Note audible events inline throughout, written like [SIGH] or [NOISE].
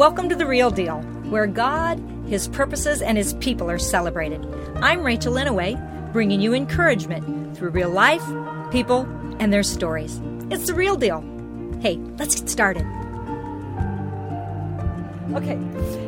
Welcome to The Real Deal, where God, His purposes, and His people are celebrated. I'm Rachel Inouye, bringing you encouragement through real life, people, and their stories. It's The Real Deal. Hey, let's get started. Okay.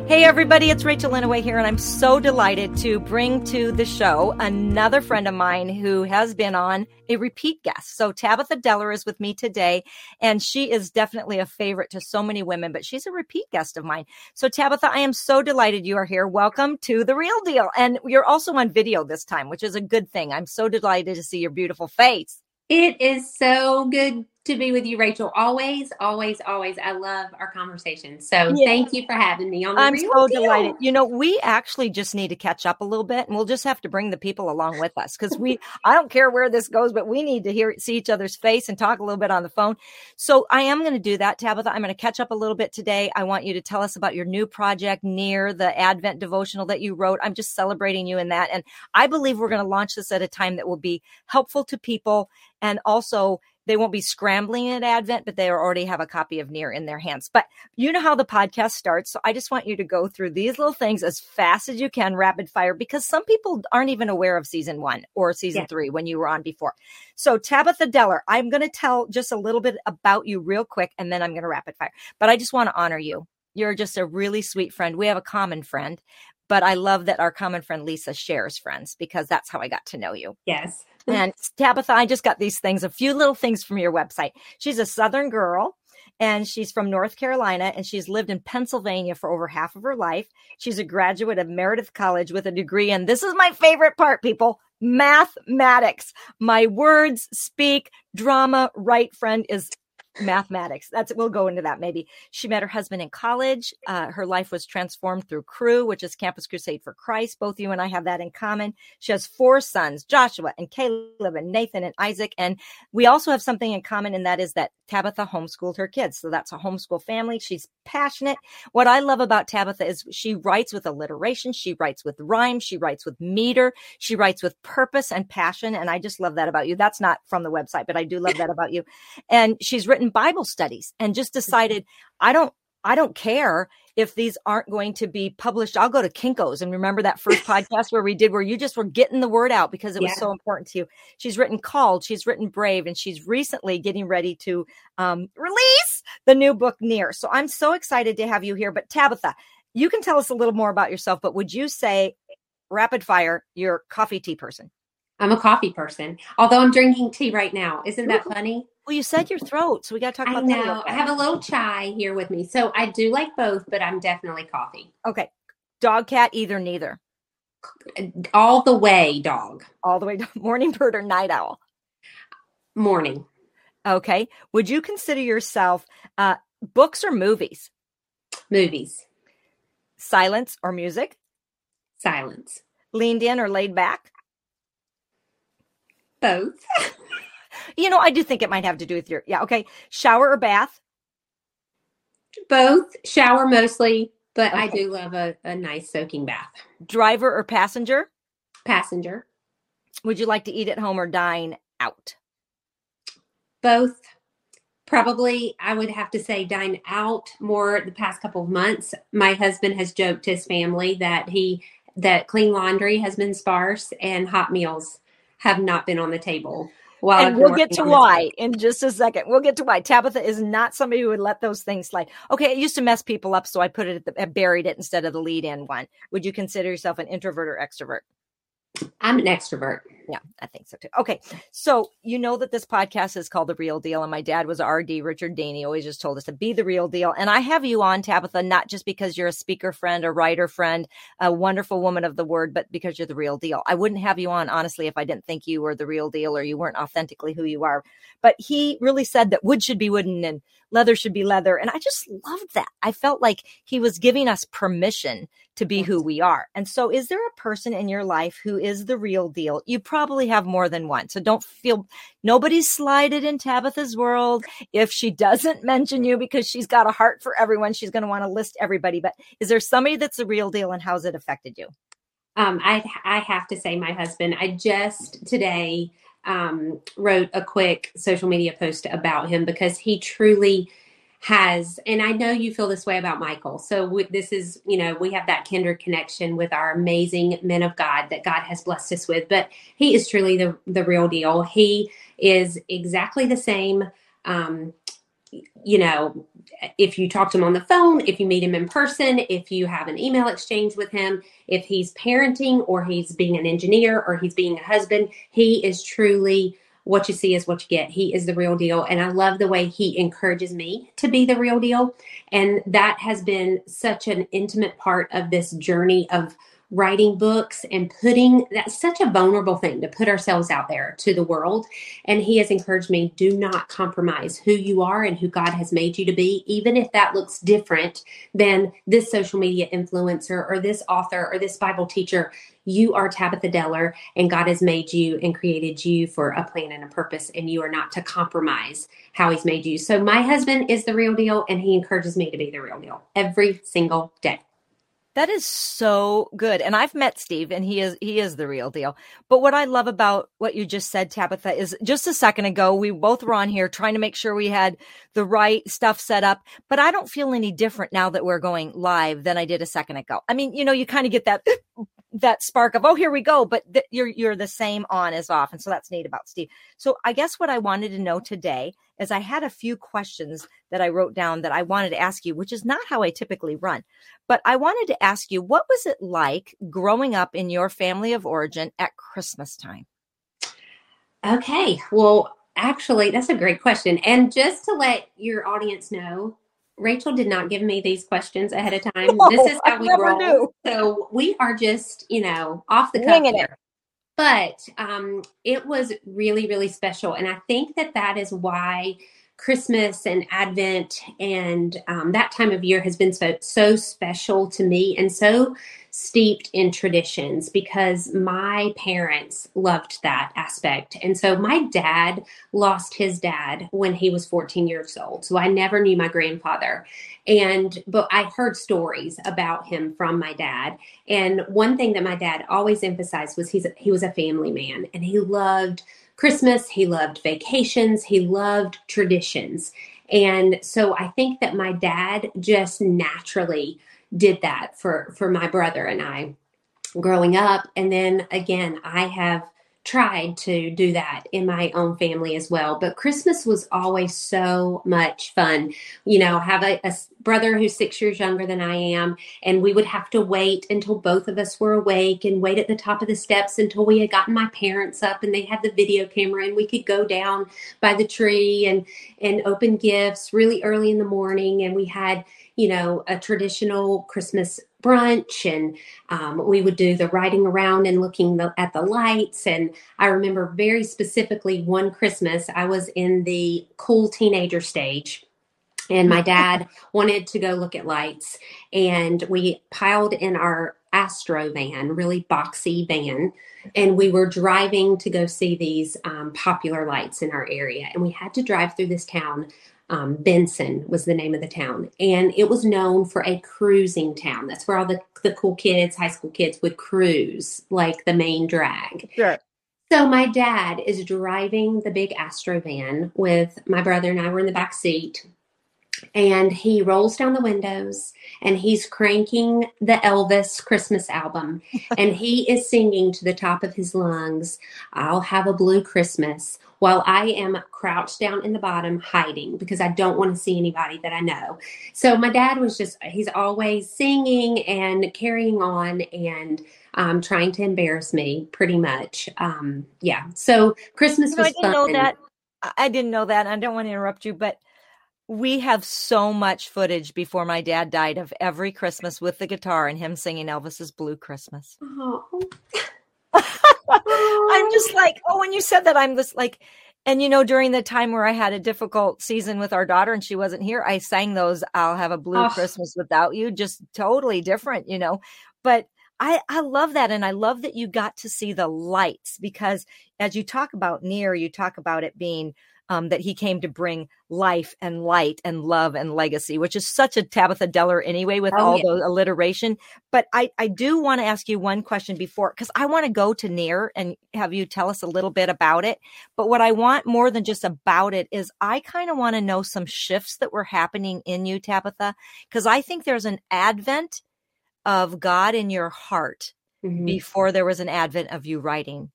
Hey, everybody, it's Rachel Inouye here, and I'm so delighted to bring to the show another friend of mine who has been on a repeat guest. So, Tabitha Deller is with me today, and she is definitely a favorite to so many women, but she's a repeat guest of mine. So, Tabitha, I am so delighted you are here. Welcome to The Real Deal. And you're also on video this time, which is a good thing. I'm so delighted to see your beautiful face. It is so good to be with you, Rachel. Always, always, always. I love our conversation. So yeah. thank you for having me on. I'm so deal. delighted. You know, we actually just need to catch up a little bit, and we'll just have to bring the people along with us because we. I don't care where this goes, but we need to hear see each other's face and talk a little bit on the phone. So I am going to do that, Tabitha. I'm going to catch up a little bit today. I want you to tell us about your new project near the Advent devotional that you wrote. I'm just celebrating you in that, and I believe we're going to launch this at a time that will be helpful to people and also they won't be scrambling at Advent, but they already have a copy of Near in their hands. But you know how the podcast starts. So I just want you to go through these little things as fast as you can, rapid fire, because some people aren't even aware of season one or season yeah. three when you were on before. So Tabitha Deller, I'm going to tell just a little bit about you real quick, and then I'm going to rapid fire. But I just want to honor you. You're just a really sweet friend. We have a common friend, but I love that our common friend Lisa shares friends because that's how I got to know you. Yes. Mm-hmm. and Tabitha, I just got these things, a few little things from your website. She's a Southern girl and she's from North Carolina and she's lived in Pennsylvania for over half of her life. She's a graduate of Meredith College with a degree and this is my favorite part, people mathematics. My words speak drama right friend is mathematics. That's we'll go into that maybe. She met her husband in college. Uh, her life was transformed through Cru, which is Campus Crusade for Christ. Both you and I have that in common. She has four sons, Joshua and Caleb and Nathan and Isaac, and we also have something in common, and that is that Tabitha homeschooled her kids. So that's a homeschool family. She's passionate. What I love about Tabitha is she writes with alliteration, she writes with rhyme, she writes with meter, she writes with purpose and passion, and I just love that about you. That's not from the website, but I do love that about you. And she's written Bible studies and just decided, I don't, I don't care if these aren't going to be published. I'll go to Kinko's and remember that first [LAUGHS] podcast where we did where you just were getting the word out because it was so important to you. She's written Called, she's written Brave, and she's recently getting ready to um, release the new book Near. So I'm so excited to have you here. But Tabitha, you can tell us a little more about yourself, but would you say rapid fire, you're coffee tea person? I'm a coffee person, although I'm drinking tea right now. Isn't that funny? Well, you said your throat, so we got to talk about. I know. I have a little chai here with me, so I do like both, but I'm definitely coffee. Okay, dog, cat, either, neither. All the way, dog. All the way, [LAUGHS] morning bird or night owl. Morning. Okay. Would you consider yourself uh, books or movies? Movies. Silence or music? Silence. Leaned in or laid back? Both. [LAUGHS] you know, I do think it might have to do with your, yeah, okay. Shower or bath? Both. Shower mostly, but okay. I do love a, a nice soaking bath. Driver or passenger? Passenger. Would you like to eat at home or dine out? Both. Probably, I would have to say dine out more the past couple of months. My husband has joked his family that he that clean laundry has been sparse and hot meals have not been on the table. While and we'll get to why in just a second. We'll get to why. Tabitha is not somebody who would let those things slide. Okay, it used to mess people up, so I put it, the, buried it instead of the lead in one. Would you consider yourself an introvert or extrovert? I'm an extrovert. Yeah, I think so too. Okay. So you know that this podcast is called The Real Deal. And my dad was RD, Richard Daney, always just told us to be the real deal. And I have you on, Tabitha, not just because you're a speaker friend, a writer friend, a wonderful woman of the word, but because you're the real deal. I wouldn't have you on, honestly, if I didn't think you were the real deal or you weren't authentically who you are. But he really said that wood should be wooden and leather should be leather. And I just loved that. I felt like he was giving us permission to be who we are. And so, is there a person in your life who is the real deal? You probably have more than one. So, don't feel nobody's slided in Tabitha's world. If she doesn't [LAUGHS] mention you because she's got a heart for everyone, she's going to want to list everybody. But is there somebody that's the real deal and how's it affected you? Um, I, I have to say, my husband, I just today um, wrote a quick social media post about him because he truly has, and I know you feel this way about Michael. So we, this is, you know, we have that kindred connection with our amazing men of God that God has blessed us with. But he is truly the the real deal. He is exactly the same. Um, you know, if you talk to him on the phone, if you meet him in person, if you have an email exchange with him, if he's parenting or he's being an engineer or he's being a husband, he is truly what you see is what you get. He is the real deal. And I love the way he encourages me to be the real deal. And that has been such an intimate part of this journey of writing books and putting that's such a vulnerable thing to put ourselves out there to the world. And he has encouraged me do not compromise who you are and who God has made you to be, even if that looks different than this social media influencer or this author or this Bible teacher. You are Tabitha Deller, and God has made you and created you for a plan and a purpose, and you are not to compromise how He's made you. So, my husband is the real deal, and he encourages me to be the real deal every single day. That is so good. And I've met Steve and he is he is the real deal. But what I love about what you just said Tabitha is just a second ago we both were on here trying to make sure we had the right stuff set up, but I don't feel any different now that we're going live than I did a second ago. I mean, you know, you kind of get that that spark of oh here we go but th- you're you're the same on as off and so that's neat about steve so i guess what i wanted to know today is i had a few questions that i wrote down that i wanted to ask you which is not how i typically run but i wanted to ask you what was it like growing up in your family of origin at christmas time okay well actually that's a great question and just to let your audience know Rachel did not give me these questions ahead of time. [LAUGHS] No, this is how I we roll. Do. So we are just, you know, off the cuff here. But um, it was really, really special. And I think that that is why Christmas and Advent and um, that time of year has been so, so special to me and so steeped in traditions because my parents loved that aspect. And so my dad lost his dad when he was 14 years old. So I never knew my grandfather. And, but I heard stories about him from my dad. And one thing that my dad always emphasized was he's, he was a family man and he loved Christmas, he loved vacations, he loved traditions. And so I think that my dad just naturally did that for for my brother and I growing up and then again I have tried to do that in my own family as well but Christmas was always so much fun. You know have a, a brother who's 6 years younger than I am and we would have to wait until both of us were awake and wait at the top of the steps until we had gotten my parents up and they had the video camera and we could go down by the tree and and open gifts really early in the morning. And we had you know, a traditional Christmas brunch and um, we would do the riding around and looking the, at the lights. And i remember very specifically one christmas i was in the cool teenager stage and my dad [LAUGHS] wanted to go look at lights. And we piled in our astro van really boxy van and we were driving to go see these um, popular lights in our area. And we had to drive through this town um, Benson was the name of the town, and it was known for a cruising town. That's where all the the cool kids, high school kids, would cruise, like the main drag. Sure. So my dad is driving the big Astro van with my brother and I were in the back seat. And he rolls down the windows and he's cranking the Elvis Christmas album. [LAUGHS] and he is singing to the top of his lungs, I'll have a blue Christmas while I am crouched down in the bottom hiding because I don't want to see anybody that I know. So my dad was just, he's always singing and carrying on and um, trying to embarrass me pretty much. Um, yeah. So Christmas you know, was I didn't fun. know that. I didn't know that. I don't want to interrupt you, but we have so much footage before my dad died of every Christmas with the guitar and him singing Elvis's Blue Christmas. [LAUGHS] Oh. I'm just like, oh, when you said that, I'm just like, and you know, during the time where I had a difficult season with our daughter and she wasn't here, I sang those I'll have a blue oh. Christmas without you, just totally different, you know. But I, I love that. And I love that you got to see the lights because as you talk about near, you talk about it being um, that he came to bring life and light and love and legacy, which is such a Tabitha Deller anyway with oh, all yeah. the alliteration. But I, I do want to ask you one question before, because I want to go to Near and have you tell us a little bit about it. But what I want more than just about it is I kind of want to know some shifts that were happening in you, Tabitha, because I think there's an advent of God in your heart mm-hmm. before there was an advent of you writing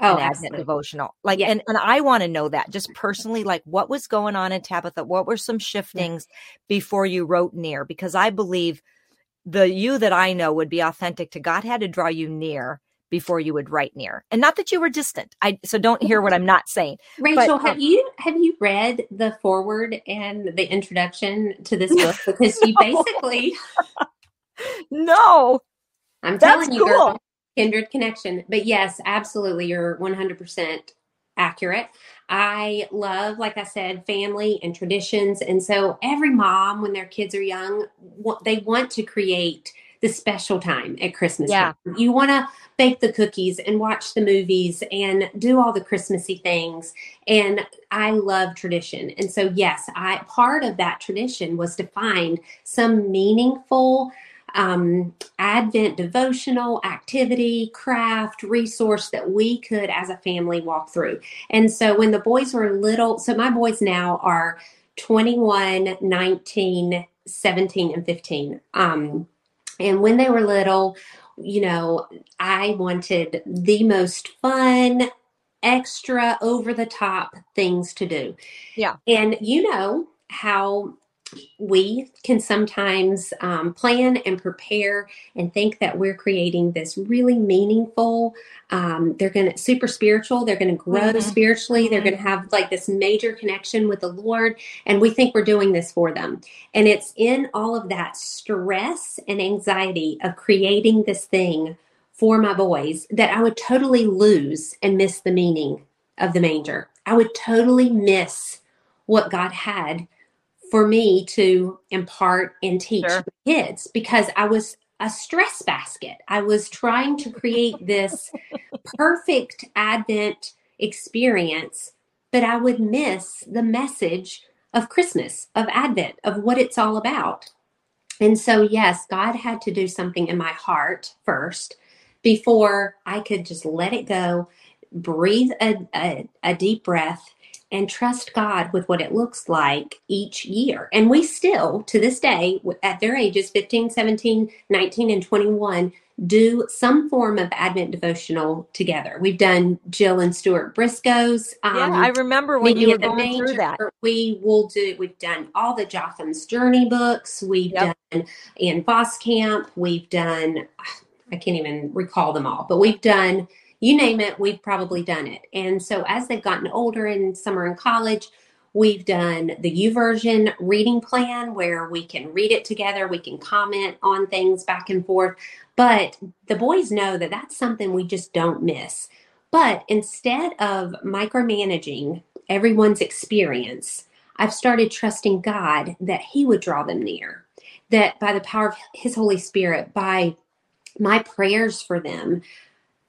oh, an Advent devotional. Like, yeah. and, and I want to know that just personally, like what was going on in Tabitha? What were some shiftings yeah. before you wrote near? Because I believe the you that I know would be authentic to God had to draw you near before you would write near and not that you were distant i so don't hear what i'm not saying rachel but, have you have you read the forward and the introduction to this book [LAUGHS] because you basically [LAUGHS] no i'm telling you cool. girl, kindred connection. But yes, absolutely, you're 100% accurate. I love, like I said, family and traditions. And so every mom, when their kids are young, they want to create the special time at Christmas. Yeah. Time. You want to bake the cookies and watch the movies and do all the Christmassy things. And I love tradition. And so, yes, I part of that tradition was to find some meaningful um, Advent devotional activity, craft, resource that we could as a family walk through. And so when the boys were little, so my boys now are 21, 19, 17, and 15. Um, and when they were little, you know, I wanted the most fun, extra, over the top things to do. Yeah. And you know how we can sometimes um, plan and prepare and think that we're creating this really meaningful um, they're going to super spiritual they're going to grow mm-hmm. spiritually they're going to have like this major connection with the lord and we think we're doing this for them. And it's in all of that stress and anxiety of creating this thing for my boys that i would totally lose and miss the meaning of the manger. I would totally miss what god had for me to impart and teach sure. kids because I was a stress basket. I was trying to create this perfect Advent experience, but I would miss the message of Christmas, of Advent, of what it's all about. And so, yes, God had to do something in my heart first before I could just let it go, breathe a, a, a deep breath, and trust God with what it looks like each year. And we still, to this day, at their ages 15, 17, 19, and 21, do some form of Advent devotional together. We've done Jill and Stuart Briscoe's. Um, yeah, I remember when you were going Manger. through that. We will do. We've done all the Jotham's Journey books. We've yep. done Ann Voskamp. We've done. I can't even recall them all, but we've done you name it, we've probably done it. And so as they've gotten older and some are in college, we've done the YouVersion reading plan where we can read it together, we can comment on things back and forth. But the boys know that that's something we just don't miss. But instead of micromanaging everyone's experience, I've started trusting God that He would draw them near, that by the power of His Holy Spirit, by my prayers for them,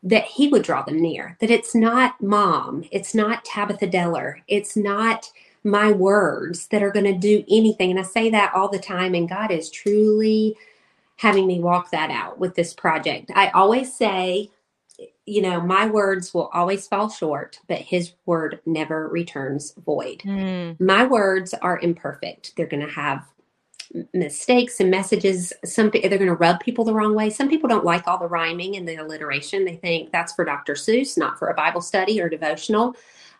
that he would draw them near. That it's not mom, it's not Tabitha Deller, it's not my words that are going to do anything. And I say that all the time, and God is truly having me walk that out with this project. I always say, you know, my words will always fall short, but his word never returns void. Mm. My words are imperfect. They're going to have mistakes and messages. Some they're going to rub people the wrong way. Some people don't like all the rhyming and the alliteration. They think that's for dr seuss not for a bible study or devotional.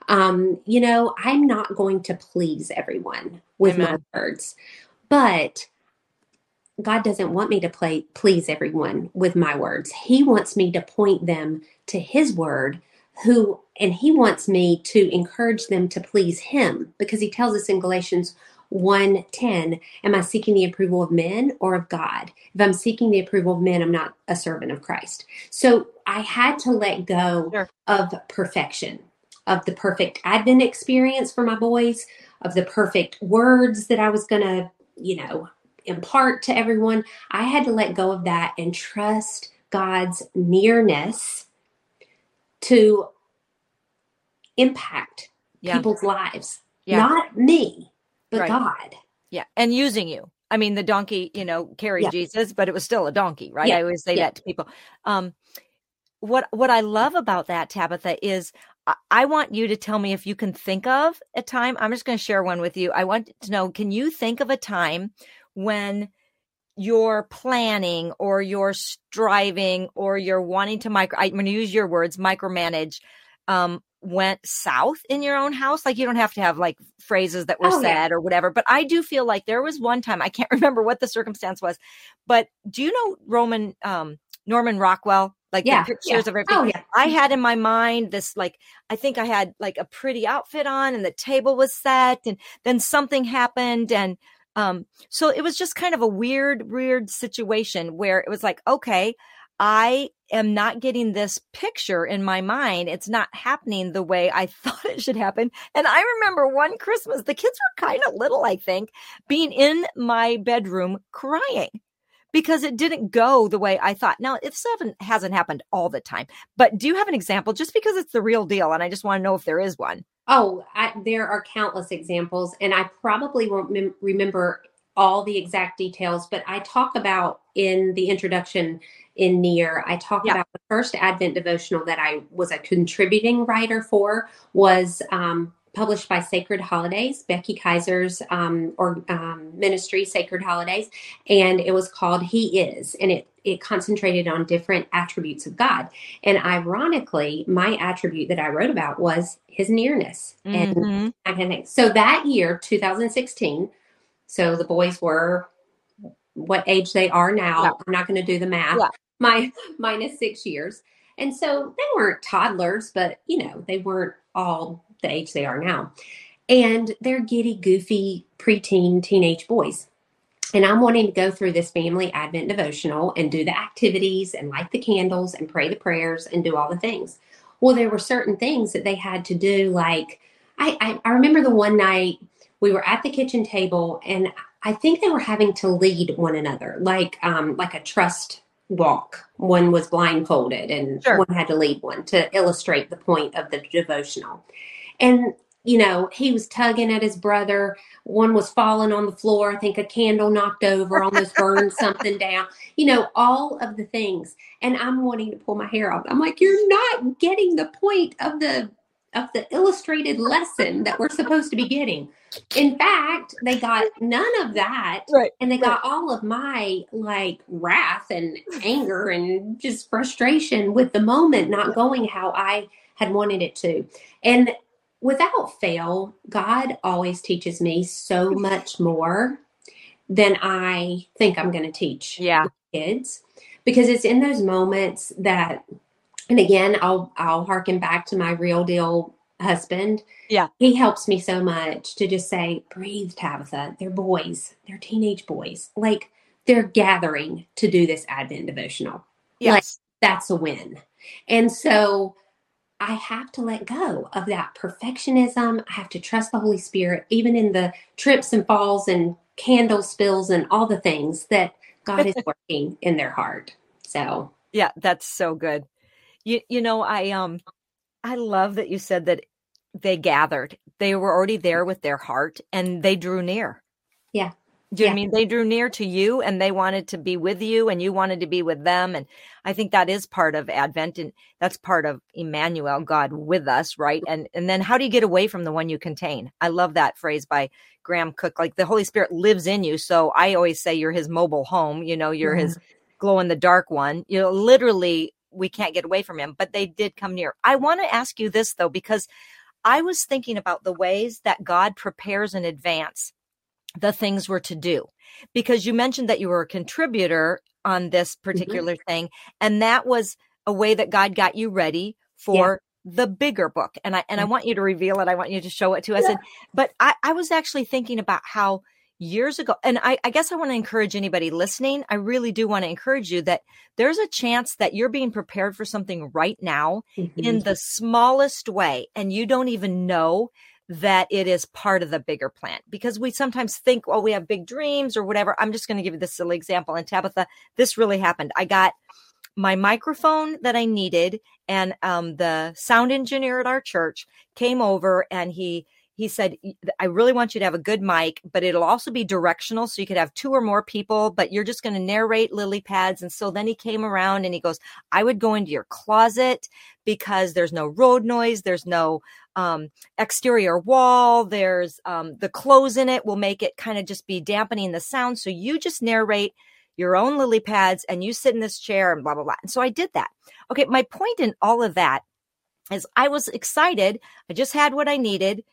Um, you know i'm not going to please everyone with Amen. my words but god doesn't want me to play please everyone with my words. He wants me to point them to his word who and he wants me to encourage them to please him because he tells us in galatians 110 am i seeking the approval of men or of god if i'm seeking the approval of men i'm not a servant of christ so i had to let go sure. of perfection of the perfect advent experience for my boys of the perfect words that i was going to you know impart to everyone i had to let go of that and trust god's nearness to impact Yeah. people's lives, Yeah. not me, but Right. God. Yeah. And using you. I mean, the donkey, you know, carried Yeah. Jesus, but it was still a donkey, right? Yeah. I always say Yeah. that to people. Um, what what I love about that, Tabitha, is I, I want you to tell me if you can think of a time. I'm just going to share one with you. I want to know, can you think of a time when you're planning or you're striving or you're wanting to micro I'm going to use your words, micromanage, um, went south in your own house? Like you don't have to have like phrases that were Oh, yeah. said or whatever, but I do feel like there was one time, I can't [LAUGHS] remember what the circumstance was, but do you know Roman, um, Norman Rockwell? Like Yeah, the pictures yeah. of everything. Oh yeah. I had in my mind this like I think I had like a pretty outfit on and the table was set and then something happened and um so it was just kind of a weird weird situation where it was like okay I am not getting this picture in my mind it's not happening the way I [LAUGHS] thought it should happen and I remember one Christmas the kids were kind of little I think being in my bedroom crying because it didn't go the way I thought. Now, if seven hasn't happened all the time, but do you have an example just because it's the real deal? And I just want to know if there is one. Oh, I, there are countless examples, and I probably won't mem- remember all the exact details, but I talk about in the introduction in Near, I talked Yeah. about the first Advent devotional that I was a contributing writer for was um, published by Sacred Holidays, Becky Kiser's um, or um, ministry, Sacred Holidays, and it was called He Is, and it it concentrated on different attributes of God. And ironically, my attribute that I wrote about was his nearness and Mhm. that kind of thing. So that year, 2016, so the boys were what age they are now. Yeah. I'm not going to do the math. Yeah. My [LAUGHS] minus six years. And so they weren't toddlers, but you know, they weren't all the age they are now. And they're giddy, goofy, preteen, teenage boys. And I'm wanting to go through this family Advent devotional and do the activities and light the candles and pray the prayers and do all the things. Well, there were certain things that they had to do. Like, I, I, I remember the one night we were at the kitchen table and I think they were having to lead one another, like um, like a trust walk. One was blindfolded and Sure. one had to lead one to illustrate the point of the devotional. And you know, he was tugging at his brother. One was falling on the floor. I think a candle knocked over, almost burned [LAUGHS] something down. You know, all of the things. And I'm wanting to pull my hair out. I'm like, you're not getting the point of the of the illustrated lesson that we're supposed to be getting. In fact, they got none of that. Right. And they got all of my like wrath and anger and just frustration with the moment not going how I had wanted it to. And without fail, God always teaches me so much more than I think I'm going to teach Yeah. kids because it's in those moments that and again I'll I'll harken back to my real deal husband. Yeah. He helps me so much to just say, breathe, Tabitha. They're boys. They're teenage boys. Like they're gathering to do this Advent devotional. Yes. That's a win. And so I have to let go of that perfectionism. I have to trust the Holy Spirit, even in the trips and falls and candle spills and all the things that God [LAUGHS] is working in their heart. So, yeah. That's so good. You, you know, I, um, I love that you said that they gathered. They were already there with their heart and they drew near. Yeah. Do you know what I mean they drew near to you and they wanted to be with you and you wanted to be with them? And I think that is part of Advent and that's part of Emmanuel, God with us, right? And and then how do you get away from the one you contain? I love that phrase by Graham Cooke. Like the Holy Spirit lives in you. So I always say you're his mobile home, you know, you're his glow in the dark one. You know, literally we can't get away from him, but they did come near. I want to ask you this though, because I was thinking about the ways that God prepares in advance the things we're to do. Because you mentioned that you were a contributor on this mm-hmm. particular thing, and that was a way that God got you ready for the bigger book. And I and I mm. want you to reveal it. I want you to show it to us. And but I, I was actually thinking about how years ago, and I, I guess I want to encourage anybody listening. I really do want to encourage you that there's a chance that you're being prepared for something right now Mhm. in the smallest way and you don't even know that it is part of the bigger plan because we sometimes think well we have big dreams or whatever i'm just going to give you this silly example and tabitha this really happened i got my microphone that I needed, and um, the sound engineer at our church came over and he he said, I really want you to have a good mic, but it'll also be directional. So you could have two or more people, but you're just going to narrate lily pads. And so then he came around and he goes, I would go into your closet because there's no road noise. There's no um, exterior wall. There's um, the clothes in it will make it kind of just be dampening the sound. So you just narrate your own lily pads and you sit in this chair and blah, blah, blah. And so I did that. Okay. My point in all of that is I was excited. I just had what I needed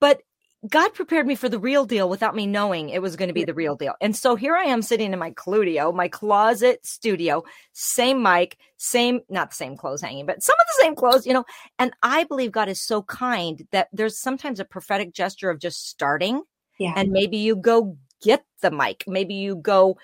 but God prepared me for the real deal without me knowing it was going to be the real deal. And so here I am sitting in my Cludio, my closet studio, same mic, same, not the same clothes hanging, but some of the same clothes, you know. And I believe God is so kind that there's sometimes a prophetic gesture of just starting. Yeah. And maybe you go get the mic. Maybe you go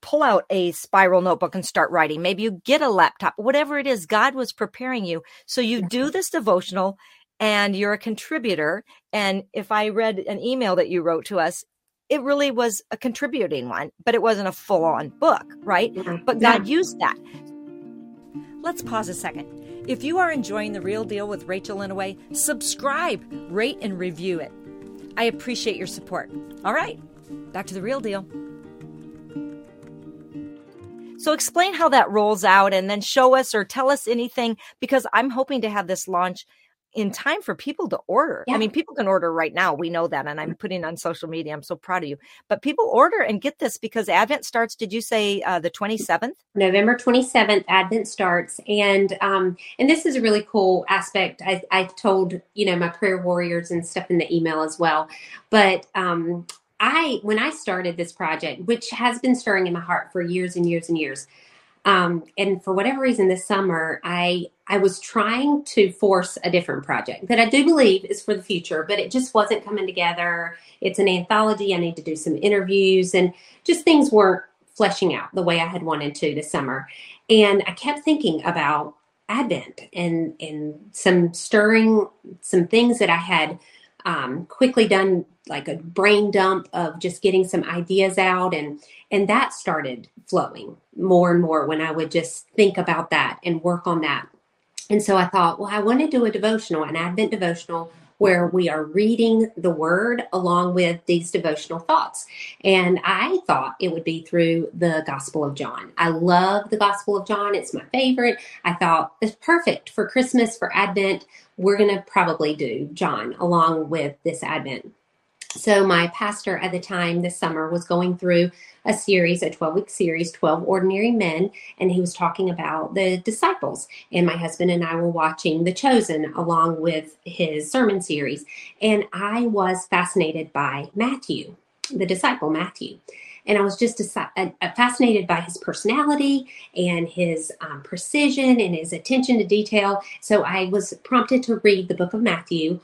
pull out a spiral notebook and start writing. Maybe you get a laptop, whatever it is, God was preparing you. So you do this devotional and you're a contributor. And if I read an email that you wrote to us, it really was a contributing one, but it wasn't a full on book, right? But God yeah. used that. Let's pause a second. If you are enjoying The Real Deal with Rachel Inouye, subscribe, rate, and review it. I appreciate your support. All right, back to The Real Deal. So explain how that rolls out and then show us or tell us anything because I'm hoping to have this launch in time for people to order. Yeah. I mean, people can order right now. We know that. And I'm putting on social media. I'm so proud of you. But people order and get this because Advent starts, did you say uh, the 27th? November 27th, Advent starts. And um, and this is a really cool aspect. I, I told, you know, my prayer warriors and stuff in the email as well. But um, I, when I started this project, which has been stirring in my heart for years and years and years, um, and for whatever reason, this summer, I I was trying to force a different project that I do believe is for the future, but it just wasn't coming together. It's an anthology. I need to do some interviews, and just things weren't fleshing out the way I had wanted to this summer. And I kept thinking about Advent and and some stirring some things that I had um, quickly done like a brain dump of just getting some ideas out and and that started flowing more and more when I would just think about that and work on that. And so I thought, well, I want to do a devotional, an Advent devotional where we are reading the word along with these devotional thoughts. And I thought it would be through the Gospel of John. I love the Gospel of John, it's my favorite. I thought it's perfect for Christmas, for Advent. We're going to probably do John along with this Advent. So, my pastor at the time this summer was going through a series, a 12 week series, 12 Ordinary Men, and he was talking about the disciples. And my husband and I were watching The Chosen along with his sermon series. And I was fascinated by Matthew, the disciple Matthew. And I was just fascinated by his personality and his um, precision and his attention to detail. So I was prompted to read the book of Matthew,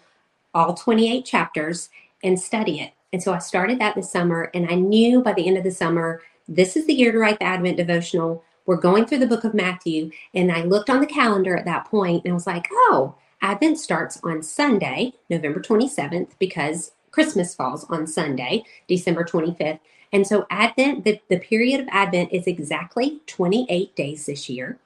all 28 chapters, and study it. And so I started that this summer, and I knew by the end of the summer, this is the year to write the Advent devotional. We're going through the book of Matthew. And I looked on the calendar at that point and I was like, oh, Advent starts on Sunday, November 27th, because Christmas falls on Sunday, December 25th. And so Advent, the, the period of Advent is exactly 28 days this year.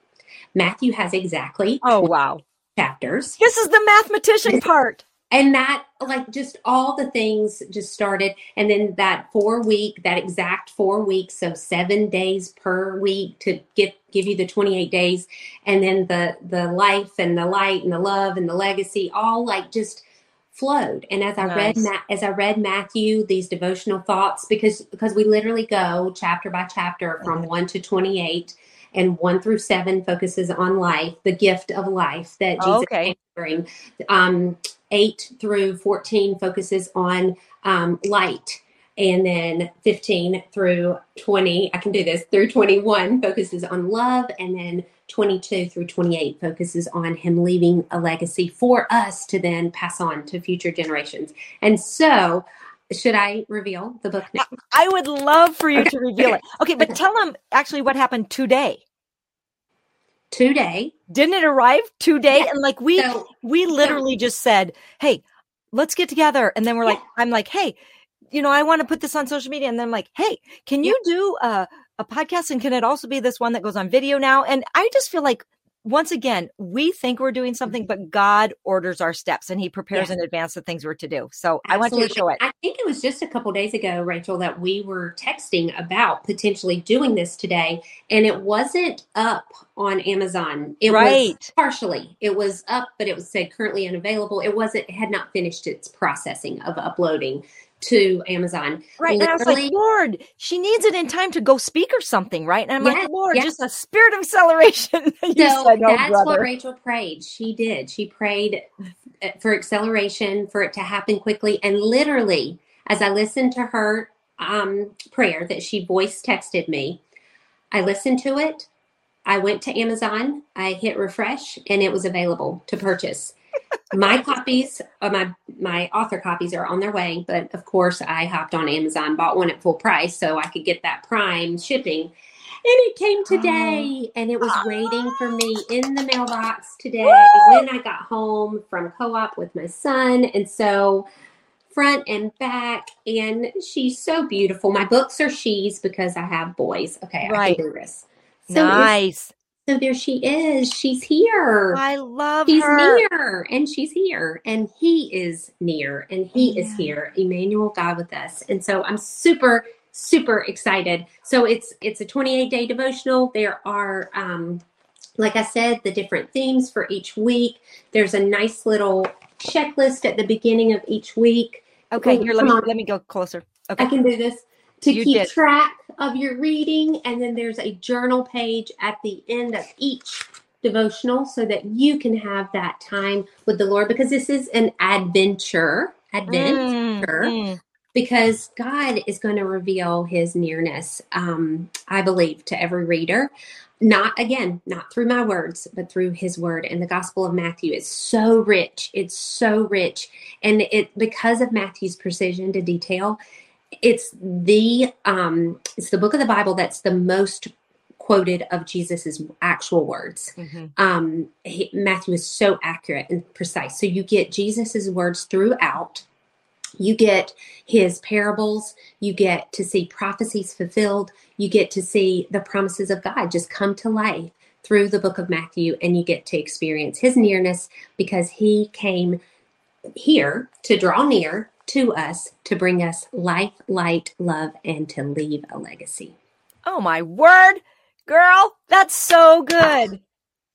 Matthew has exactly oh wow chapters. This is the mathematician [LAUGHS] part and that like just all the things just started. And then that four week that exact four weeks so seven days per week to give give you the 28 days. And then the the life and the light and the love and the legacy all like just flowed. And as i nice. read as i read matthew these devotional thoughts because because we literally go chapter by chapter from 1 to 28 and 1 through 7 focuses on life the gift of life that jesus okay. bring. Um 8 through 14 focuses on um, light. And then 15 through 20, I can do this, through 21 focuses on love. And then 22 through 28 focuses on him leaving a legacy for us to then pass on to future generations. And so, should I reveal the book now? I would love for you to reveal it. [LAUGHS] Okay, but tell them actually what happened today today. Didn't it arrive today? Yeah. And like we so, we literally yeah. just said, "Hey, let's get together." And then we're yeah. like, I'm like, "Hey, you know, I want to put this on social media. And then I'm like, hey, can you do a, a podcast? And can it also be this one that goes on video now? And I just feel like once again, we think we're doing something, mm-hmm. but God orders our steps and He prepares yeah. in advance the things we're to do. So Absolutely. I want you to show it. I think it was just a couple days ago, Rachel, that we were texting about potentially doing this today, and it wasn't up on Amazon. It right. was partially. It was up, but it was said currently unavailable. It wasn't. It had not finished its processing of uploading to Amazon. Right. Literally, and I was like, Lord, she needs it in time to go speak or something, right? And I'm yes, like, Lord, yes. just a spirit of acceleration. [LAUGHS] so said, oh, that's brother. what Rachel prayed. She did. She prayed for acceleration, for it to happen quickly. And literally, as I listened to her um, prayer that she voice texted me, I listened to it. I went to Amazon, I hit refresh, and it was available to purchase my copies, uh, my my author copies are on their way, but of course I hopped on Amazon, bought one at full price so I could get that Prime shipping. And it came today, and it was waiting for me in the mailbox today when I got home from co-op with my son. And so front and back, and she's so beautiful. My books are she's because I have boys. Okay, right. I can do this. So nice. So there she is. She's here. I love she's her. near and she's here and he is near and he yeah. is here. Emmanuel God with us. And so I'm super super excited. So it's it's a 28 day devotional. There are um like I said the different themes for each week. There's a nice little checklist at the beginning of each week. Okay, here let me let me go closer. Okay. I can do this to you keep did. track of your reading. And then there's a journal page at the end of each devotional so that you can have that time with the Lord because this is an adventure. Adventure. Mm, Because God is going to reveal his nearness, um, I believe, to every reader. Not again, not through my words, but through his word. And the Gospel of Matthew is so rich. It's so rich. And it because of Matthew's precision to detail, it's the um it's the book of the bible that's the most quoted of jesus's actual words. Mm-hmm. um he, matthew is so accurate and precise. So you get jesus's words throughout. You get his parables. You get to see prophecies fulfilled. You get to see the promises of god just come to life through the book of matthew and you get to experience his nearness because he came here to draw near to us to bring us life, light, love, and to leave a legacy. Oh, my word, girl, that's so good.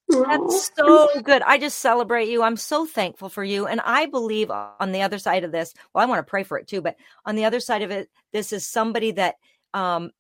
That's so good. I just celebrate you. I'm so thankful for you. And I believe on the other side of this, well, I want to pray for it too, but on the other side of it, this is somebody that um,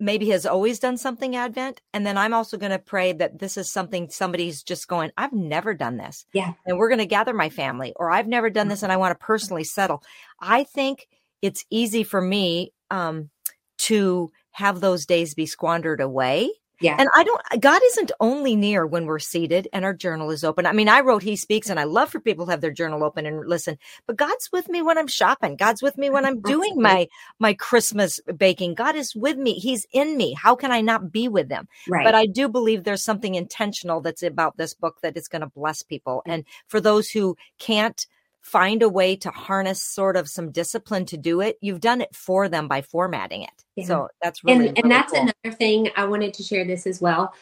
maybe has always done something Advent. And then I'm also going to pray that this is something somebody's just going, I've never done this. Yeah. And we're going to gather my family, or I've never done this and I want to personally settle. I think it's easy for me um, to have those days be squandered away yeah. And I don't, God isn't only near when we're seated and our journal is open. I mean, I wrote He Speaks and I love for people to have their journal open and listen, but God's with me when I'm shopping. God's with me when I'm doing my, my Christmas baking. God is with me. He's in me. How can I not be with them? Right. But I do believe there's something intentional that's about this book that is going to bless people. Mm. And for those who can't, find a way to harness sort of some discipline to do it, you've done it for them by formatting it. Yeah. So that's really and, really and that's cool. another thing I wanted to share this as well.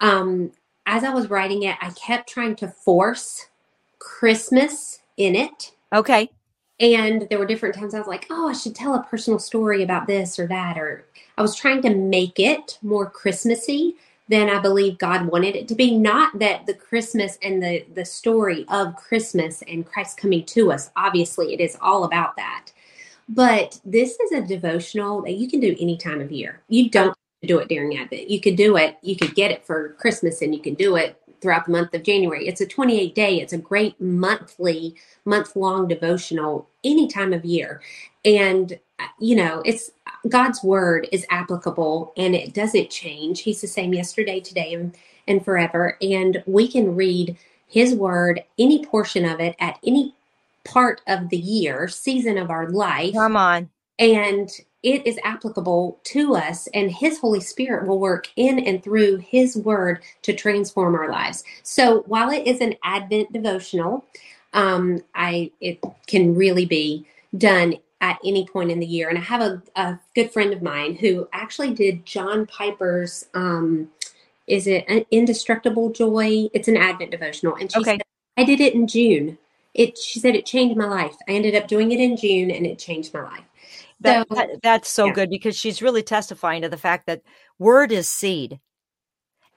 Um, as I was writing it, I kept trying to force Christmas in it. Okay. And there were different times I was like, oh, I should tell a personal story about this or that. Or I was trying to make it more Christmassy than I believe God wanted it to be. Not that the Christmas and the, the story of Christmas and Christ coming to us, obviously, it is all about that. But this is a devotional that you can do any time of year. You don't do it during Advent. You could do it, you could get it for Christmas and you can do it throughout the month of January. It's a 28 day, it's a great monthly, month long devotional any time of year. And, uh, you know, it's God's word is applicable and it doesn't change. He's the same yesterday, today, and, and forever. And we can read his word, any portion of it at any part of the year, season of our life. Come on. And it is applicable to us, and His Holy Spirit will work in and through His Word to transform our lives. So, while it is an Advent devotional, um, I it can really be done at any point in the year. And I have a, a good friend of mine who actually did John Piper's, um, is it an indestructible joy? It's an Advent devotional. And she Okay. said, I did it in June. It, she said it changed my life. I ended up doing it in June and it changed my life. That, So- that- that's so yeah. good because she's really testifying to the fact that word is seed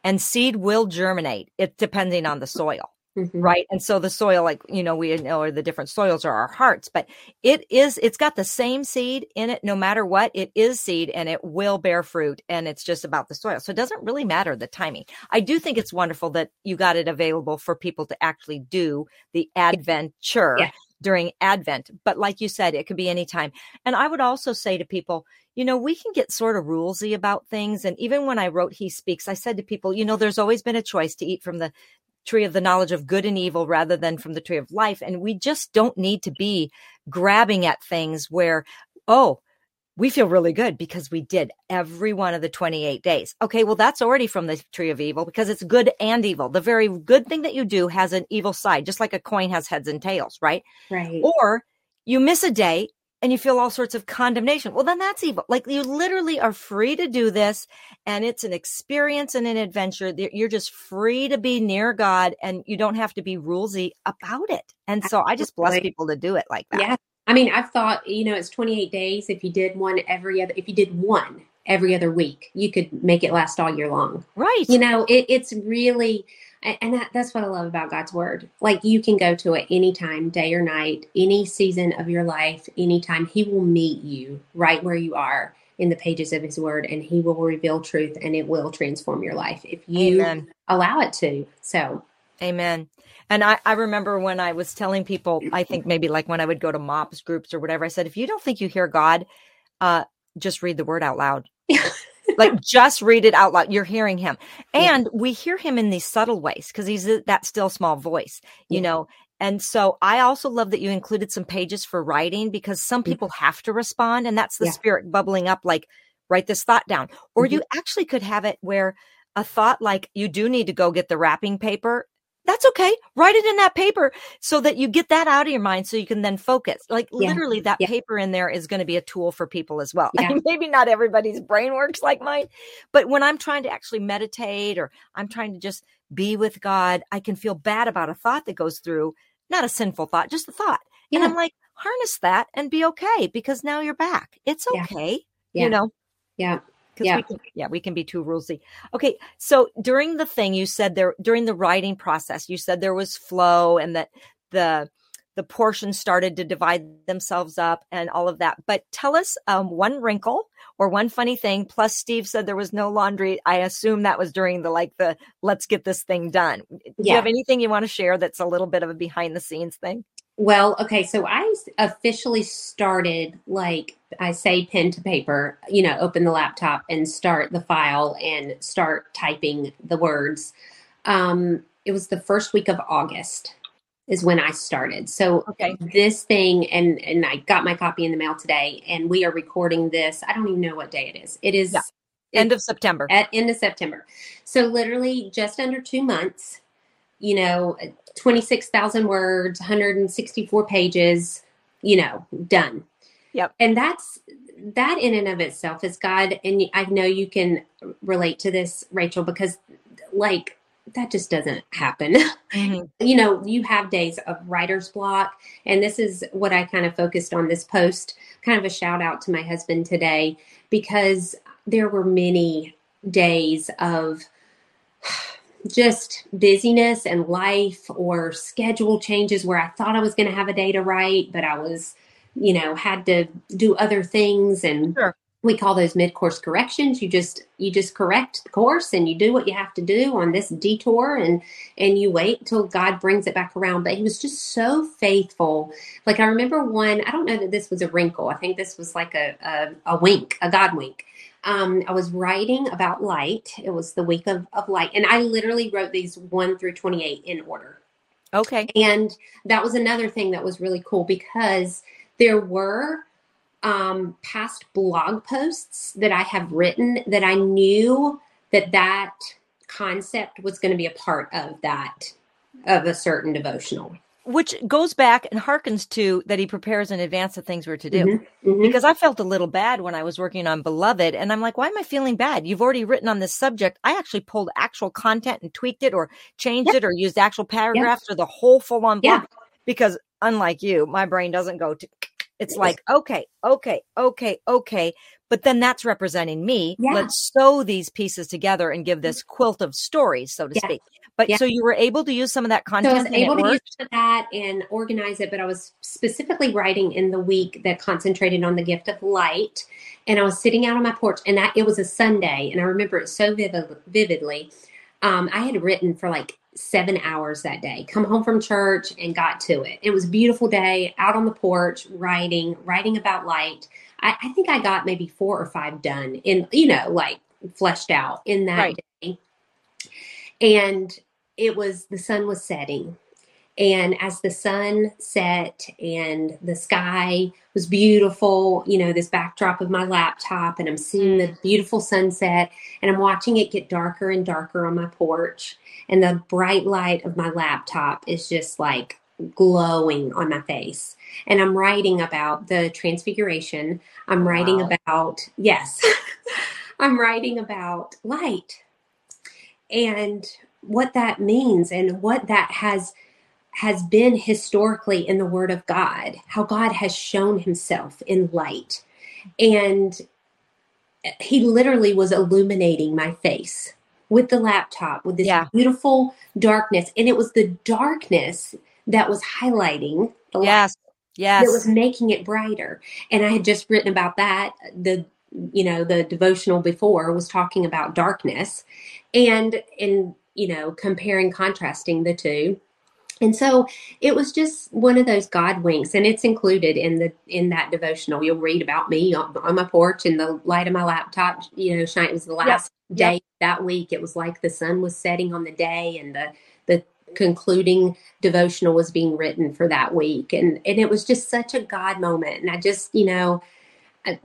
and seed will germinate it depending on the soil Mhm. right and so the soil like you know we know or the different soils are our hearts but it is it's got the same seed in it no matter what it is seed and it will bear fruit and it's just about the soil so it doesn't really matter the timing i do think it's wonderful that you got it available for people to actually do the adventure Yeah. During advent but like you said it could be anytime and i would also say to people you know, we can get sort of rulesy about things. And even when I wrote He Speaks, I said to people, you know, there's always been a choice to eat from the tree of the knowledge of good and evil rather than from the tree of life. And we just don't need to be grabbing at things where, oh, we feel really good because we did every one of the 28 days. Okay, well, that's already from the tree of evil because it's good and evil. The very good thing that you do has an evil side, just like a coin has heads and tails, right? Right. Or you miss a day and you feel all sorts of condemnation. Well, then that's evil. Like you literally are free to do this and it's an experience and an adventure. You're just free to be near God and you don't have to be rulesy about it. And so I just bless people to do it like that. Yeah. I mean, I've thought, you know, it's 28 days. If you did one every other, if you did one every other week, you could make it last all year long. Right. You know, it, it's really, and that, that's what I love about God's word. Like you can go to it anytime, day or night, any season of your life, anytime. He will meet you right where you are in the pages of his word and he will reveal truth and it will transform your life if you Amen. allow it to. So, Amen. And I, I remember when I was telling people, I think maybe like when I would go to MOPS groups or whatever, I said, if you don't think you hear God, uh, just read the word out loud. [LAUGHS] like just read it out loud. You're hearing him. Yeah. And we hear him in these subtle ways because he's that still small voice, you Yeah. know. And so I also love that you included some pages for writing because some Yeah. people have to respond and that's the Yeah. spirit bubbling up like write this thought down. Or Mhm. you actually could have it where a thought like you do need to go get the wrapping paper that's okay. Write it in that paper so that you get that out of your mind so you can then focus. Like Yeah. literally that Yeah. paper in there is going to be a tool for people as well. [LAUGHS] Yeah. Maybe not everybody's brain works like mine, but when I'm trying to actually meditate or I'm trying to just be with God, I can feel bad about a thought that goes through, not a sinful thought, just a thought. And I'm like, harness that and be okay because now you're back. It's okay. Yeah. You know, yeah. Because Yeah. we can, yeah, we can be too rulesy. Okay, so during the thing, you said there during the writing process, you said there was flow and that the the portions started to divide themselves up and all of that. But tell us um, one wrinkle or one funny thing. Plus, Steve said there was no laundry. I assume that was during the like the let's get this thing done. Do you have anything you want to share that's a little bit of a behind the scenes thing? Well, okay, so I officially started like I say pen to paper, you know, open the laptop and start the file and start typing the words. Um, it was the first week of August is when I started. So Okay. this thing and and I got my copy in the mail today and we are recording this. I don't even know what day it is. It is Yeah. End of September. at end of September. So literally just under two months, you know, 26,000 words, 164 pages, you know, done. Yep. And that's that in and of itself is God. And I know you can relate to this, Rachel, because like that just doesn't happen. Mhm. [LAUGHS] you know, you have days of writer's block. And this is what I kind of focused on this post, kind of a shout out to my husband today, because there were many days of just busyness and life or schedule changes where I thought I was going to have a day to write, but I was, you know, had to do other things and Sure. we call those mid-course corrections. You just you just correct the course and you do what you have to do on this detour and and you wait till God brings it back around. But he was just so faithful. Like I remember one, I don't know that this was a wrinkle. I think this was like a a, a wink, a God wink. Um, I was writing about light. It was the week of, of light. And I literally wrote these one through 28 in order. Okay. And that was another thing that was really cool because there were um, past blog posts that I have written that I knew that that concept was going to be a part of that of a certain devotional. Which goes back and harkens to that he prepares in advance the things we're to do. Mm-hmm, mm-hmm. Because I felt a little bad when I was working on Beloved, and I'm like, why am I feeling bad? You've already written on this subject. I actually pulled actual content and tweaked it, or changed Yeah. it, or used actual paragraphs, Yeah. or the whole full on Yeah. book. Because unlike you, my brain doesn't go to. It's Yes. like okay, okay, okay, okay, but then that's representing me. Yeah. Let's sew these pieces together and give this quilt of stories, so to Yeah. speak. But Yeah. so you were able to use some of that content. So I was and able to use that and organize it, but I was specifically writing in the week that concentrated on the gift of light. And I was sitting out on my porch, and that, it was a Sunday, and I remember it so vivid, vividly. Um, I had written for like seven hours that day. Come home from church and got to it. It was a beautiful day, out on the porch, writing, writing about light. I, I think I got maybe four or five done in, you know, like fleshed out in that Right. day. And it was the sun was setting. And as the sun set and the sky was beautiful, you know, this backdrop of my laptop, and I'm seeing the mm. beautiful sunset, and I'm watching it get darker and darker on my porch. And the bright light of my laptop is just like glowing on my face. And I'm writing about the transfiguration. I'm writing Wow. about, yes, [LAUGHS] I'm writing about light and what that means and what that has has been historically in the word of God how God has shown himself in light and he literally was illuminating my face with the laptop with this Yeah. beautiful darkness and it was the darkness that was highlighting the light Yes. Yes. that was making it brighter. And I had just written about that. The you know the devotional before was talking about darkness, and and you know comparing contrasting the two. And so it was just one of those God winks, and it's included in the in that devotional. You'll read about me on, on my porch in the light of my laptop. You know, shine. It was the last day that week. It was like the sun was setting on the day, and the the concluding devotional was being written for that week and and it was just such a god moment and i just you know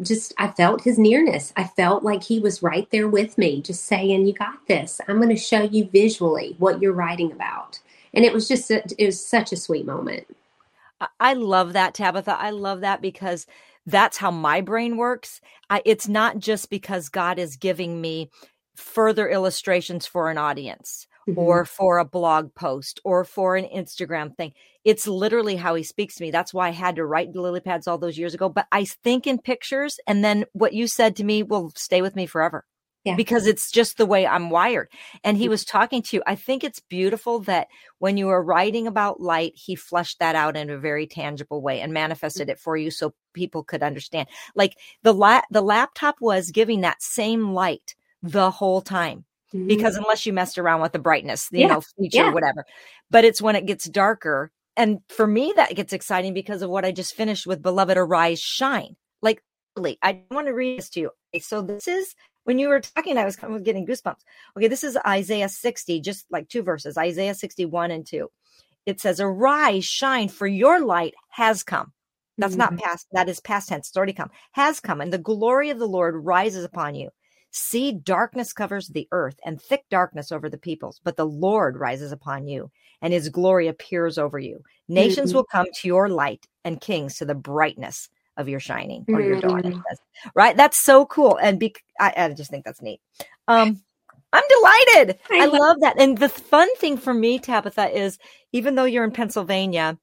Just i felt his nearness. I felt like he was right there with me just saying you got this. I'm going to show you visually what you're writing about. And it was just a, it was such a sweet moment. I- I love that, Tabitha. I love that because that's how my brain works. I, it's not just because God is giving me further illustrations for an audience Mhm. or for a blog post or for an Instagram thing. It's literally how he speaks to me. That's why I had to write the lily pads all those years ago. But I think in pictures, and then what you said to me will stay with me forever. Yeah. Because it's just the way I'm wired. And he was talking to you. I think it's beautiful that when you were writing about light, he fleshed that out in a very tangible way and manifested it for you so people could understand. Like the la- the laptop was giving that same light the whole time Mhm. because unless you messed around with the brightness, you Yeah, know, feature, yeah. whatever. But it's when it gets darker. And for me, that gets exciting because of what I just finished with Beloved Arise Shine. Like, I want to read this to you. Okay, so this is when you were talking, I was kind of getting goosebumps. Okay, this is Isaiah 60, just like two verses, Isaiah 61 and 2. It says, Arise, shine, for your light has come. That's not past, that is past tense. It's already come. Has come, and the glory of the Lord rises upon you. See, darkness covers the earth and thick darkness over the peoples, but the Lord rises upon you and his glory appears over you. Nations Mhm. will come to your light and kings to the brightness of your shining or your dawn. Mhm. Right? That's so cool. And be, I, I just think that's neat. Um, I'm delighted. I I love- love that. And the fun thing for me, Tabitha, is even though you're in Pennsylvania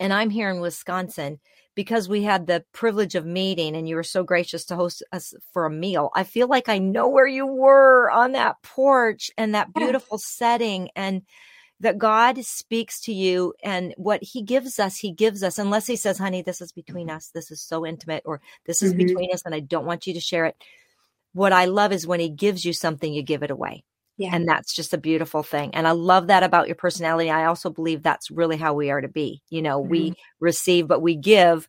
and I'm here in Wisconsin, because we had the privilege of meeting and you were so gracious to host us for a meal, I feel like I know where you were on that porch and that Yeah. beautiful setting and that God speaks to you and what he gives us, he gives us, unless he says, honey, this is between us. This is so intimate or this is Mhm. between us and I don't want you to share it. What I love is when he gives you something, you give it away. Yeah And that's just a beautiful thing. And I love that about your personality. I also believe that's really how we are to be. You know, mm-hmm. we receive, but we give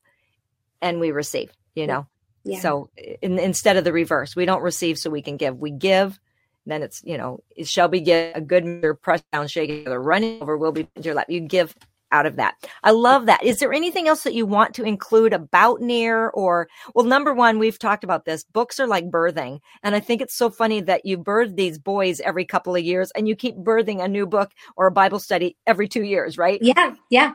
and we receive, you know. yeah So in, instead of the reverse, we don't receive so we can give. We give, then it's, you know, it shall be give a good measure, pressed down, shaken together, running over will be your lap. You give out of that. I love that. Is there anything else that you want to include about near or well, number one, we've talked about this. Books are like birthing. And I think it's so funny that you birth these boys every couple of years and you keep birthing a new book or a Bible study every two years, right? yeah yeah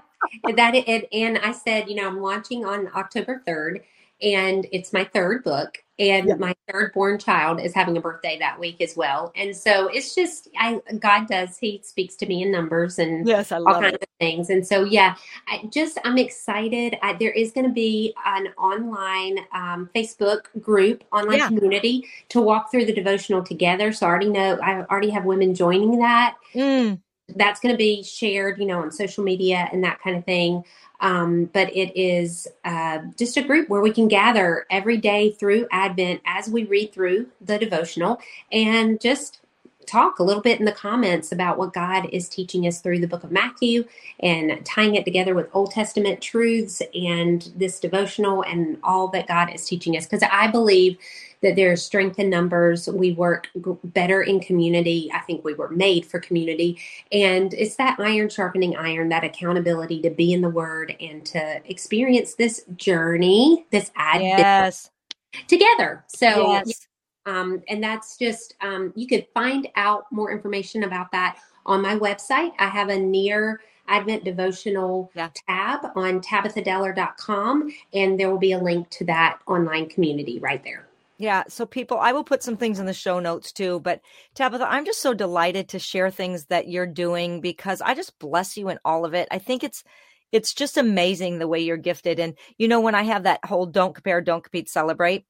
that it, and I said, you know, I'm launching on October 3rd and it's my third book and yeah. my third born child is having a birthday that week as well and so it's just i god does he speaks to me in numbers and yes, all kinds it. of things and so yeah i just i'm excited I, there is going to be an online um, facebook group online yeah. community to walk through the devotional together so i already know i already have women joining that mm that's going to be shared, you know, on social media and that kind of thing. Um, but it is uh, just a group where we can gather every day through Advent as we read through the devotional and just talk a little bit in the comments about what God is teaching us through the book of Matthew and tying it together with Old Testament truths and this devotional and all that God is teaching us. Because I believe that there's strength in numbers. We work better in community. I think we were made for community. And it's that iron sharpening iron, that accountability to be in the word and to experience this journey, this ad yes. together. So, yes. um, and that's just, um, you could find out more information about that on my website. I have a near Advent devotional yeah. tab on tabithadeller.com, and there will be a link to that online community right there. Yeah. So, people, I will put some things in the show notes too. But, Tabitha, I'm just so delighted to share things that you're doing because I just bless you in all of it. I think it's, it's just amazing the way you're gifted. And, you know, when I have that whole don't compare, don't compete, celebrate,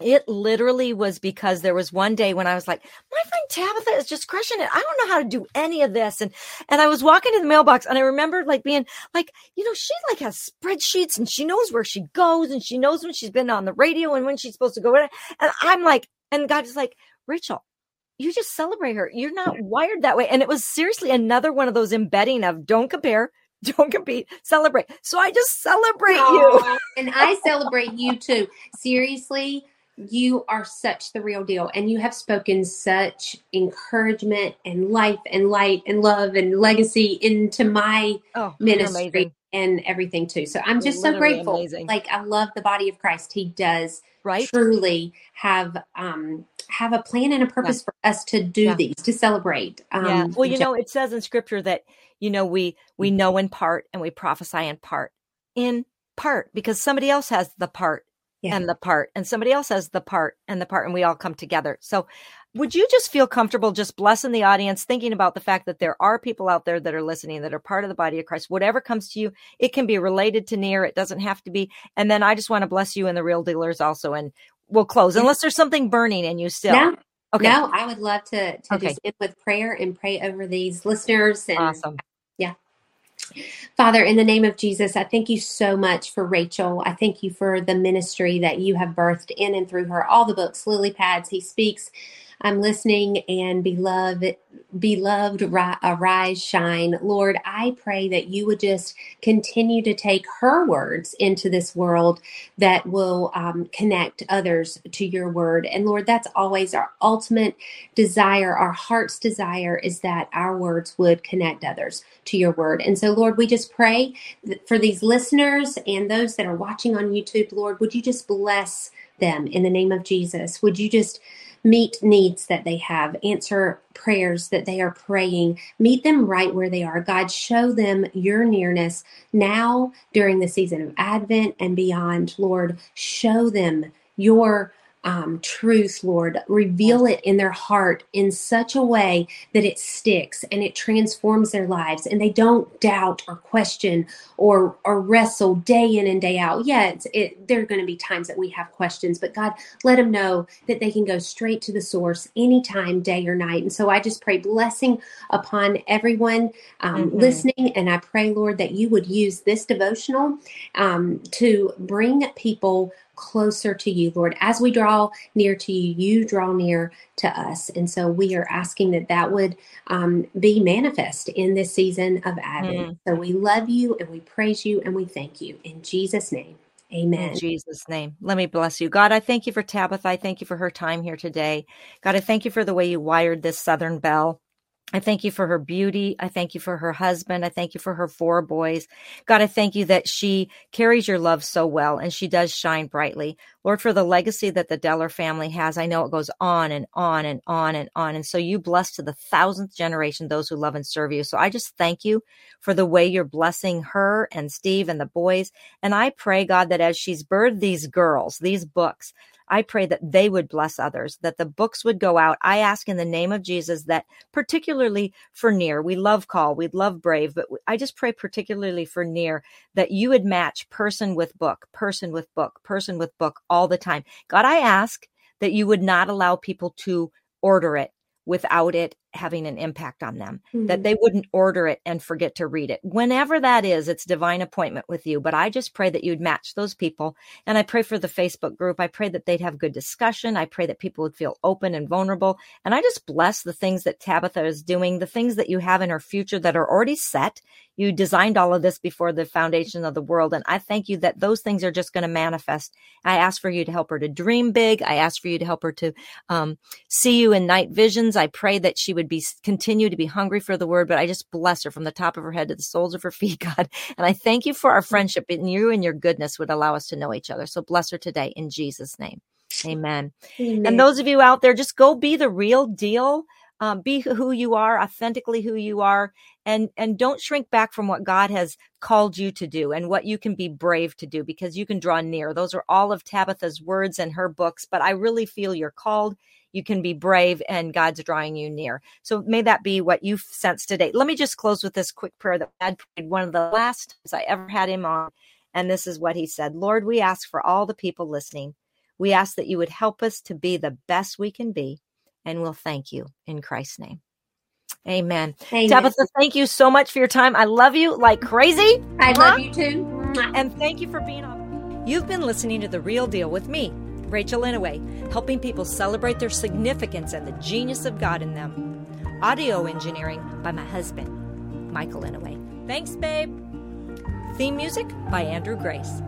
it literally was because there was one day when I was like, my friend Tabitha is just crushing it. I don't know how to do any of this. And, and I was walking to the mailbox and I remember like being like, you know, she like has spreadsheets and she knows where she goes and she knows when she's been on the radio and when she's supposed to go. And I'm like, and God is like, Rachel, you just celebrate her. You're not wired that way. And it was seriously another one of those embedding of don't compare, [LAUGHS] don't compete, celebrate. So I just celebrate you. and I celebrate you too. Seriously you are such the real deal. And you have spoken such encouragement and life and light and love and legacy into my oh, ministry and everything too. So i'm just so grateful. amazing. like i love the body of christ. He does right? truly have um have a plan and a purpose yeah. for us to do yeah. these to celebrate um, yeah. Well you know it says in scripture that you know we we know in part and we prophesy in part. In part because somebody else has the part yeah. and the part, and somebody else has the part and the part, and we all come together. So, would you just feel comfortable just blessing the audience, thinking about the fact that there are people out there that are listening that are part of the body of Christ? Whatever comes to you, it can be related to near, it doesn't have to be. And then I just want to bless you and the real dealers also. And we'll close, unless there's something burning in you still. No. Okay. No, I would love to, to okay. just end with prayer and pray over these listeners. And awesome. Father, in the name of Jesus, I thank you so much for Rachel. I thank you for the ministry that you have birthed in and through her. All the books, Lily Pads, He Speaks, I'm listening and beloved, beloved, arise, shine. Lord, I pray that you would just continue to take her words into this world that will um, connect others to your word. And Lord, that's always our ultimate desire. Our heart's desire is that our words would connect others to your word. And so, Lord, we just pray for these listeners and those that are watching on YouTube. Lord, would you just bless them in the name of Jesus? Would you just meet needs that they have, answer prayers that they are praying, meet them right where they are. God, show them your nearness now during the season of Advent and beyond. Lord, show them your um, truth, Lord. Reveal it in their heart in such a way that it sticks and it transforms their lives, and they don't doubt or question or or wrestle day in and day out. Yeah, it's, it, there are going to be times that we have questions, but God, let them know that they can go straight to the source anytime, day or night. And so I just pray blessing upon everyone um, mm-hmm. listening, and I pray, Lord, that you would use this devotional um, to bring people closer to you, Lord. As we draw near to you, you draw near to us. And so we are asking that that would um, be manifest in this season of Advent. Mm. So we love you and we praise you and we thank you. In Jesus' name. Amen. In Jesus' name. Let me bless you. God, I thank you for Tabitha. I thank you for her time here today. God, I thank you for the way you wired this Southern Belle I thank you for her beauty. I thank you for her husband. I thank you for her four boys. God, I thank you that she carries your love so well and she does shine brightly. Lord, for the legacy that the Deller family has, I know it goes on and on and on and on. And so you bless to the thousandth generation those who love and serve you. So I just thank you for the way you're blessing her and Steve and the boys. And I pray, God, that as she's birthed these girls, these books, I pray that they would bless others, that the books would go out. I ask in the name of Jesus that particularly for near, we love call, we love brave, but I just pray particularly for near that you would match person with book, person with book, person with book all the time. God, I ask that you would not allow people to order it without it having an impact on them, mm-hmm. that they wouldn't order it and forget to read it. Whenever that is, it's divine appointment with you. But I just pray that you'd match those people. And I pray for the Facebook group. I pray that they'd have good discussion. I pray that people would feel open and vulnerable. And I just bless the things that Tabitha is doing, the things that you have in her future that are already set. You designed all of this before the foundation of the world. And I thank you that those things are just going to manifest. I ask for you to help her to dream big. I ask for you to help her to um, see you in night visions. I pray that she would would be continue to be hungry for the word, but I just bless her from the top of her head to the soles of her [LAUGHS] feet, God. And I thank you for our friendship and you and your goodness would allow us to know each other. So bless her today in Jesus' name. Amen. Amen. And those of you out there, just go be the real deal. Um, be who you are, authentically who you are, and and don't shrink back from what God has called you to do and what you can be brave to do because you can draw near. Those are all of Tabitha's words and her books, but I really feel you're called you can be brave and God's drawing you near. So may that be what you've sensed today. Let me just close with this quick prayer that Dad prayed one of the last times I ever had him on. And this is what he said Lord, we ask for all the people listening. We ask that you would help us to be the best we can be. And we'll thank you in Christ's name. Amen. Amen. Tabitha, thank you so much for your time. I love you like crazy. I love you too. And thank you for being on. You've been listening to The Real Deal with me, Rachel Inouye, helping people celebrate their significance and the genius of God in them. Audio engineering by my husband, Michael Inouye. Thanks, babe. Theme music by Andrew Grace.